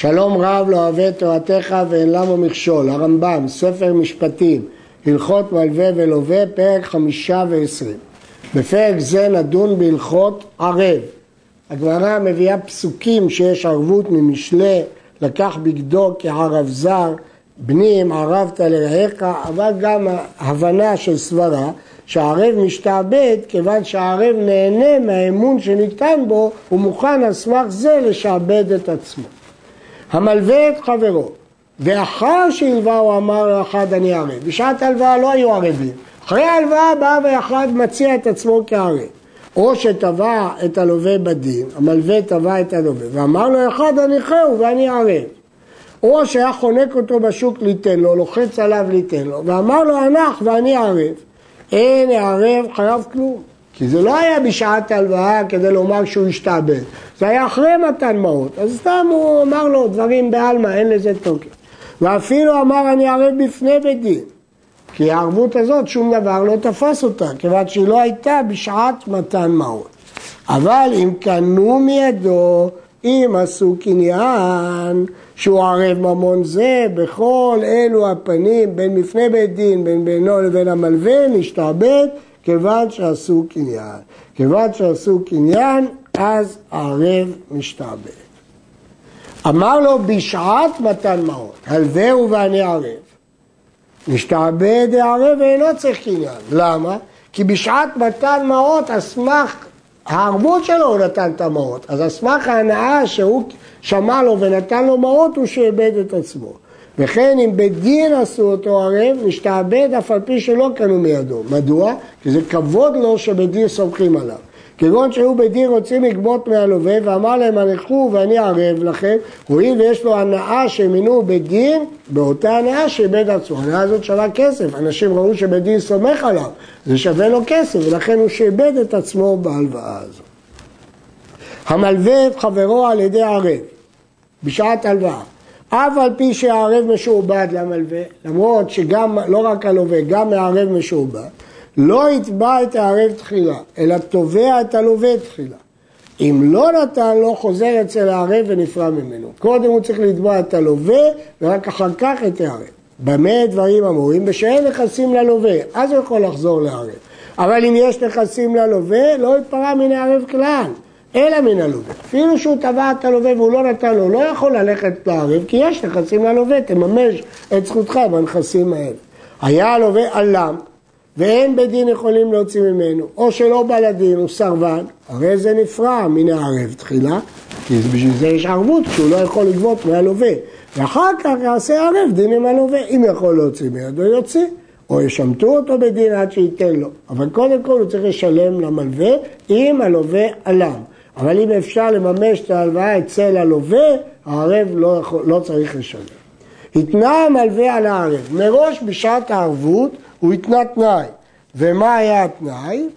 שלום רב לא אוהב תורתך ואין למה מכשול, הרמב"ם, ספר משפטים, הלכות מלווה ולווה, פרק חמישה ועשרים. בפרק זה נדון בהלכות ערב. הגמרא מביאה פסוקים שיש ערבות ממשלי, לקח בגדו כערב זר, בני אם ערבת לרעך, אבל גם הבנה של סברה שהערב משתעבד כיוון שהערב נהנה מהאמון שניתן בו, הוא מוכן על סמך זה לשעבד את עצמו. המלווה את חברו, ואחר שהלווה הוא אמר לו אחד אני ערב. בשעת הלוואה לא היו ערבים. אחרי ההלוואה בא ואחד מציע את עצמו כערב. או שתבע את הלווה בדין, המלווה תבע את הלווה, ואמר לו אחד הניחהו ואני ערב. או שהיה חונק אותו בשוק ליתן לו, לוחץ עליו ליתן לו, ואמר לו הנח ואני ערב. אין ערב חייב כלום. כי זה לא היה בשעת הלוואה כדי לומר שהוא השתעבד, זה היה אחרי מתן מעות, אז סתם הוא אמר לו דברים בעלמא, אין לזה תוקף. ואפילו אמר אני ערב בפני בית דין, כי הערבות הזאת שום דבר לא תפס אותה, כיוון שהיא לא הייתה בשעת מתן מעות. אבל אם קנו מידו, אם עשו קניין, שהוא ערב ממון זה, בכל אלו הפנים, בין מפני בית דין, בין בינו לבין המלווה, נשתעבד, כיוון שעשו קניין. כיוון שעשו קניין, אז הערב משתעבד. אמר לו בשעת מתן מעות, הלווהו ואני ערב. משתעבד הערב ואינו צריך קניין. למה? כי בשעת מתן מעות, על סמך הערבות שלו הוא נתן את המעות. אז על סמך ההנאה שהוא שמע לו ונתן לו מעות, הוא שאיבד את עצמו. וכן אם בדין עשו אותו ערב, משתעבד אף על פי שלא קנו מידו. מדוע? כי זה כבוד לו שבדין סומכים עליו. כגון שהיו בדין רוצים לגבות מהלווה ואמר להם הלכו ואני ערב לכם, הואיל ויש לו הנאה שמינו בדין, באותה הנאה שאיבד עצמו. הנאה הזאת שווה כסף, אנשים ראו שבדין סומך עליו, זה שווה לו כסף ולכן הוא שאיבד את עצמו בהלוואה הזאת. המלווה את חברו על ידי ערב בשעת הלוואה אף על פי שהערב משועבד למלווה, למרות שגם, לא רק הלווה, גם הערב משועבד, לא יתבע את הערב תחילה, אלא תובע את הלווה תחילה. אם לא נתן לו, חוזר אצל הערב ונפרע ממנו. קודם הוא צריך לתבוע את הלווה, ורק אחר כך את הערב. במה דברים אמורים? בשאין נכסים ללווה, אז הוא יכול לחזור לערב. אבל אם יש נכסים ללווה, לא יתפרע מן הערב כלל. אלא מן הלווה. אפילו שהוא תבע את הלווה והוא לא נתן לו, לא יכול ללכת לערב, כי יש נכסים ללווה, תממש את זכותך בנכסים האלה. היה הלווה עלם, ואין בית דין יכולים להוציא ממנו, או שלא בא לדין, הוא סרבן, הרי זה נפרע מן הערב תחילה, כי בשביל זה יש ערבות, שהוא לא יכול לגבות מהלווה. ואחר כך יעשה ערב דין עם הלווה, אם יכול להוציא מידו יוציא. או ישמטו אותו בדין עד שייתן לו. אבל קודם כל הוא צריך לשלם למלווה אם הלווה עלם. אבל אם אפשר לממש את ההלוואה אצל הלווה, הערב לא, לא צריך לשלם. התנה המלווה על הערב. מראש בשעת הערבות הוא התנה תנאי. ומה היה התנאי?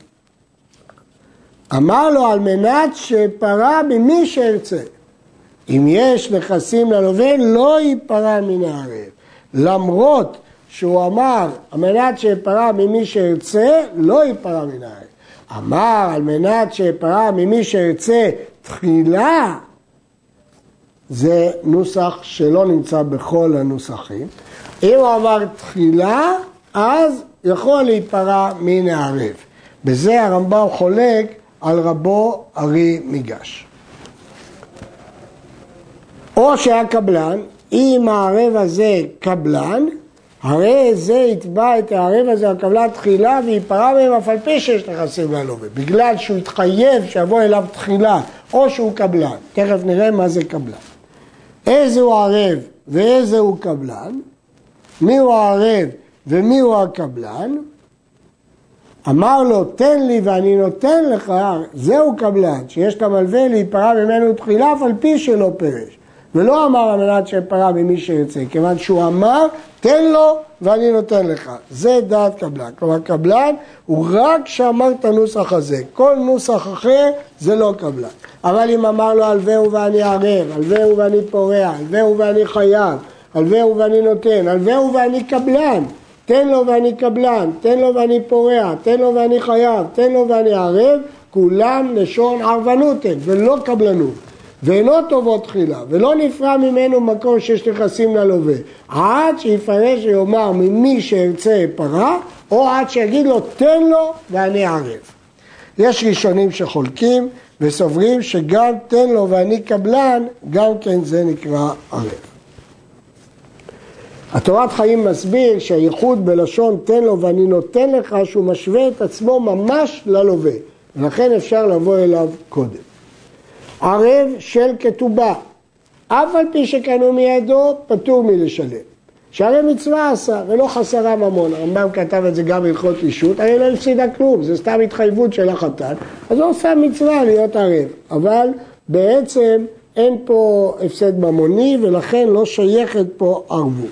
אמר לו על מנת שפרע ממי שירצה. אם יש נכסים ללווה, לא ייפרע מן הערב. למרות שהוא אמר, על מנת שפרע ממי שירצה, לא ייפרע מן הערב. אמר על מנת שפרע ממי שירצה תחילה, זה נוסח שלא נמצא בכל הנוסחים. אם הוא אמר תחילה, אז יכול להיפרע מן הערב. בזה הרמב"ם חולק על רבו ארי מיגש. או שהיה קבלן, אם הערב הזה קבלן, הרי זה יתבע את הערב הזה הקבלן תחילה וייפרע מהם אף על פי שיש נכסים ללווה, בגלל שהוא התחייב שיבוא אליו תחילה, או שהוא קבלן. תכף נראה מה זה קבלן. איזה הוא ערב ואיזה הוא קבלן, מי הוא הערב ומי הוא הקבלן, אמר לו תן לי ואני נותן לך, זהו קבלן, שיש למלווה להיפרע ממנו תחילה אף על פי שלא פירש. ולא אמר על מנת שפרע ממי שירצה, כיוון שהוא אמר תן לו ואני נותן לך. זה דעת קבלן. כלומר, קבלן הוא רק שאמר את הנוסח הזה. כל נוסח אחר זה לא קבלן. אבל אם אמר לו הלווהו ואני ערב, הלווהו ואני פורע, הלווהו ואני חייב, הלווהו ואני נותן, הלווהו ואני קבלן, תן לו ואני קבלן, תן לו ואני פורע, תן לו ואני חייב, תן לו ואני ערב, כולם לשון ערבנות הם, ולא קבלנות. ואינו טובו תחילה, ולא נפרע ממנו מקום שיש נכסים ללווה, עד שיפרש ויאמר ממי שארצה פרה, או עד שיגיד לו תן לו ואני ערב. יש ראשונים שחולקים וסוברים שגם תן לו ואני קבלן, גם כן זה נקרא ערב. התורת חיים מסביר שהייחוד בלשון תן לו ואני נותן לך שהוא משווה את עצמו ממש ללווה ולכן אפשר לבוא אליו קודם. ערב של כתובה, אף על פי שקנו מידו, פטור מלשלם. שהרי מצווה עשה ולא חסרה ממון, הרמב"ם כתב את זה גם בהלכות אישות, הרי לא הפסידה כלום, זה סתם התחייבות של החתן, אז הוא עושה מצווה להיות ערב, אבל בעצם אין פה הפסד ממוני ולכן לא שייכת פה ערבות.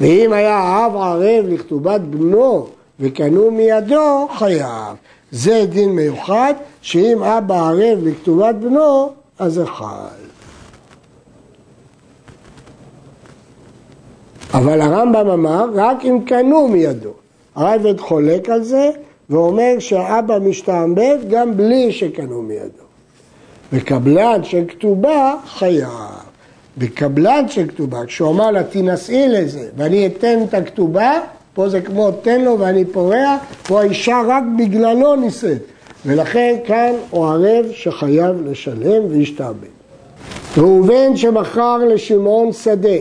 ואם היה האב ערב לכתובת בנו וקנו מידו, חייב. זה דין מיוחד, שאם אבא ערב לכתובת בנו, אז זה חל. אבל הרמב"ם אמר, רק אם קנו מידו. הרייבד חולק על זה, ואומר שהאבא משתעבד גם בלי שקנו מידו. וקבלן של כתובה חייב. בקבלן של כתובה, כשהוא אמר לה תינשאי לזה ואני אתן את הכתובה, פה זה כמו תן לו ואני פורע, פה האישה רק בגללו נישאת. ולכן כאן הוא ערב שחייב לשלם וישתעבד. ראובן שמכר לשמעון שדה,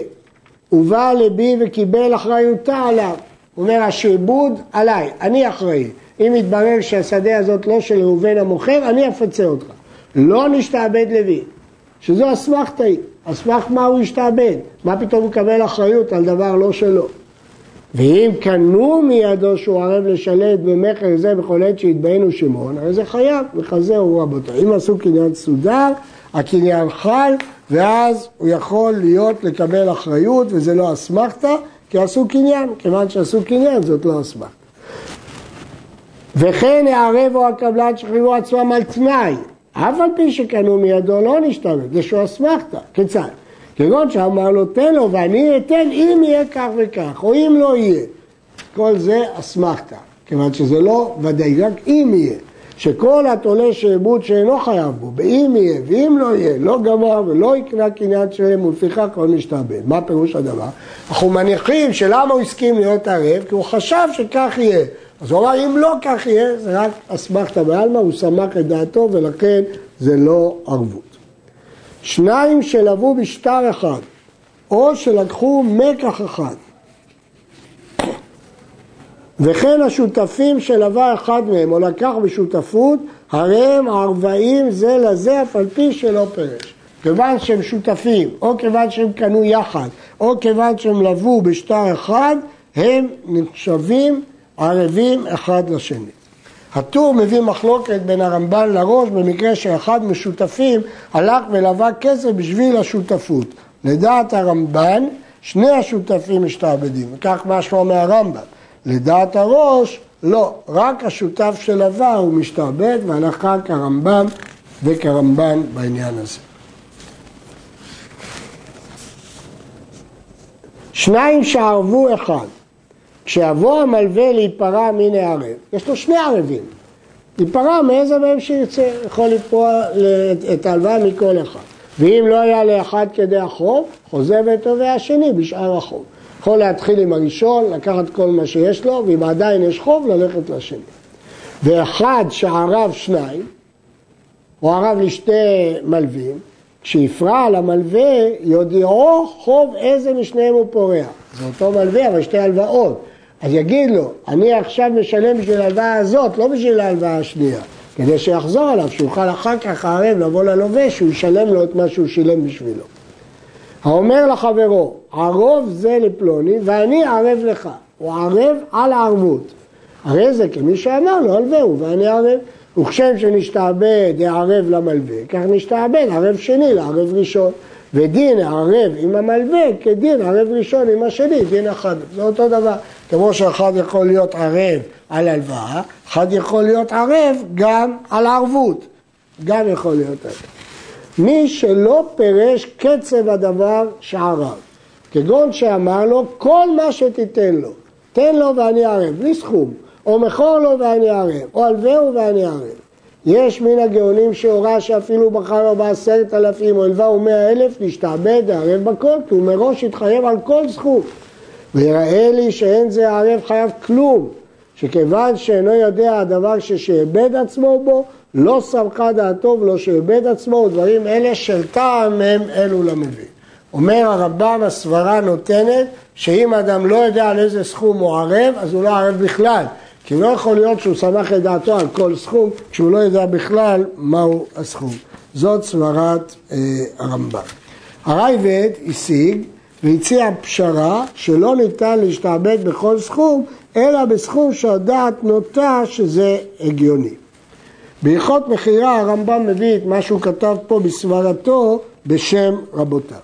ובא לבי וקיבל אחריותה עליו. הוא אומר, השעבוד עליי, אני אחראי. אם יתברר שהשדה הזאת לא של ראובן המוכר, אני אפצה אותך. לא נשתעבד לוי, שזו אסמכתה היא. על סמך מה הוא השתעבד? מה פתאום הוא מקבל אחריות על דבר לא שלו? ואם קנו מידו שהוא ערב לשלט במכר זה בכל עת שהתביינו שמעון, הרי זה חייב, וכזה הוא רבותיי. אם עשו קניין סודר, הקניין חל, ואז הוא יכול להיות לקבל אחריות, וזה לא אסמכתה, כי עשו קניין, כיוון שעשו קניין זאת לא אסמכתה. וכן הערב או הקבלן שחייבו עצמם על תנאי, אף על פי שקנו מידו לא נשתמש, זה שהוא אסמכתה. כיצד? כגון שאמר לו תן לו ואני אתן אם יהיה כך וכך, או אם לא יהיה. כל זה אסמכתה, כיוון שזה לא ודאי, רק אם יהיה. שכל התולה שעבוד שאינו חייב בו, באם יהיה ואם לא יהיה, לא גמר ולא יקנה קניין שלם ולפיכך לא משתעבד. מה פירוש הדבר? אנחנו מניחים שלמה הוא הסכים להיות ערב? כי הוא חשב שכך יהיה. אז הוא אמר, אם לא כך יהיה, זה רק אסמכתא בעלמא, הוא סמך את דעתו ולכן זה לא ערבות. שניים שלוו בשטר אחד, או שלקחו מקח אחד. וכן השותפים שלווה אחד מהם, או לקח בשותפות, הרי הם ערבאים זה לזה, אף על פי שלא פרש. כיוון שהם שותפים, או כיוון שהם קנו יחד, או כיוון שהם לבו בשטר אחד, הם נחשבים ערבים אחד לשני. הטור מביא מחלוקת בין הרמב"ן לראש במקרה שאחד משותפים הלך ולווה כסף בשביל השותפות. לדעת הרמב"ן, שני השותפים משתעבדים, וכך משמע מהרמב"ם. לדעת הראש, לא, רק השותף שלווה הוא משתעבד, והלכה כרמב"ם וכרמב"ן בעניין הזה. שניים שערבו אחד, כשיבוא המלווה להיפרע מן הערב, יש לו שני ערבים, להיפרע מאיזה מהם שירצה, יכול לפרוע את ההלוואה מכל אחד. ואם לא היה לאחד כדי החוב, חוזר ותובע השני בשאר החוב. יכול להתחיל עם הראשון, לקחת כל מה שיש לו, ואם עדיין יש חוב, ללכת לשני. ואחד שערב שניים, או ערב לשתי מלווים, כשיפרע למלווה, יודיעו חוב איזה משניהם הוא פורע. זה אותו מלווה, אבל שתי הלוואות. אז יגיד לו, אני עכשיו משלם בשביל ההלוואה הזאת, לא בשביל ההלוואה השנייה, כדי שיחזור עליו, שיוכל אחר כך הערב לבוא ללווה, שהוא ישלם לו את מה שהוא שילם בשבילו. האומר לחברו, ערוב זה לפלוני ואני ערב לך. הוא ערב על הערבות. הרי זה כמי שאמר לו, הלווהו ואני ערב. וכשם שנשתעבד הערב למלווה, כך נשתעבד ערב שני לערב ראשון. ודין הערב עם המלווה כדין ערב ראשון עם השני, דין אחד. זה אותו דבר. כמו שאחד יכול להיות ערב על הלוואה, אחד יכול להיות ערב גם על הערבות. גם יכול להיות ערב. מי שלא פירש קצב הדבר שערב, כגון שאמר לו כל מה שתיתן לו, תן לו ואני ערב, בלי סכום, או מכור לו ואני ערב, או הלווהו ואני ערב. יש מן הגאונים שהורה שאפילו בחר לו בעשרת אלפים או הלווה ומאה אלף להשתעבד, לערב בכל, כי הוא מראש התחייב על כל זכות. ויראה לי שאין זה הערב חייב כלום, שכיוון שאינו יודע הדבר ששעבד עצמו בו, לא סמכה דעתו ולא שעבד עצמו, ודברים אלה של טעם הם אלו למבין. אומר הרמב"ם, הסברה נותנת שאם אדם לא יודע על איזה סכום הוא ערב, אז הוא לא ערב בכלל. כי לא יכול להיות שהוא סמך את דעתו על כל סכום, כשהוא לא יודע בכלל מהו הסכום. זאת סברת אה, הרמב"ם. הרייבד השיג והציע פשרה שלא ניתן להשתעבד בכל סכום, אלא בסכום שהדעת נוטה שזה הגיוני. בהלכות מכירה הרמב"ם מביא את מה שהוא כתב פה בסברתו בשם רבותיו.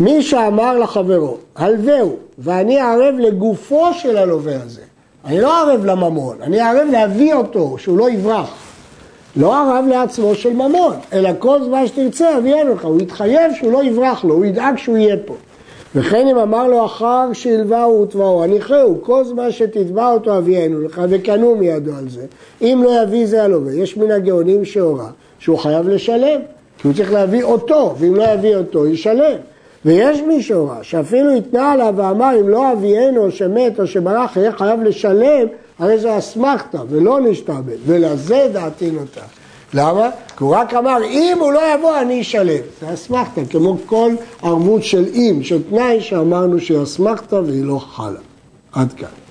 מי שאמר לחברו, הלווהו, ואני ערב לגופו של הלווה הזה. אני לא ערב לממון, אני ערב להביא אותו, שהוא לא יברח. לא ערב לעצמו של ממון, אלא כל זמן שתרצה אביאנו לך. הוא יתחייב שהוא לא יברח לו, הוא ידאג שהוא יהיה פה. וכן אם אמר לו אחר שילבהו ותבעו, הניחהו, כל זמן שתתבע אותו אביאנו לך וקנו מידו על זה. אם לא יביא זה הלווה. יש מן הגאונים שהורה שהוא חייב לשלם, כי הוא צריך להביא אותו, ואם לא יביא אותו, ישלם. ויש מי שהורה שאפילו התנה עליו ואמר אם לא אביאנו שמת או שברח יהיה חייב לשלם, הרי זה אסמכתא ולא נשתעבד, ולזה דעתי נוטה. למה? כי הוא רק אמר אם הוא לא יבוא אני אשלם. זה אסמכתא, כמו כל ערבות של אם, של תנאי שאמרנו שהיא אסמכתא והיא לא חלה. עד כאן.